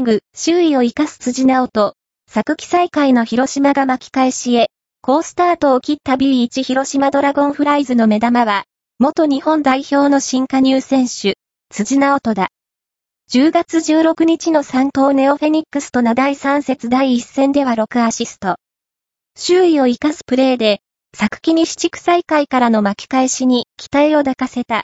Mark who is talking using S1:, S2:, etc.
S1: ーグ、周囲を生かす辻直人、昨季再開の広島が巻き返しへ、好スタートを切った B1 広島ドラゴンフライズの目玉は、元日本代表の新加入選手、辻直人だ。10月16日の3投ネオフェニックスと名第3節第1戦では6アシスト。周囲を生かすプレーで、昨季西地区再開からの巻き返しに期待を抱かせた。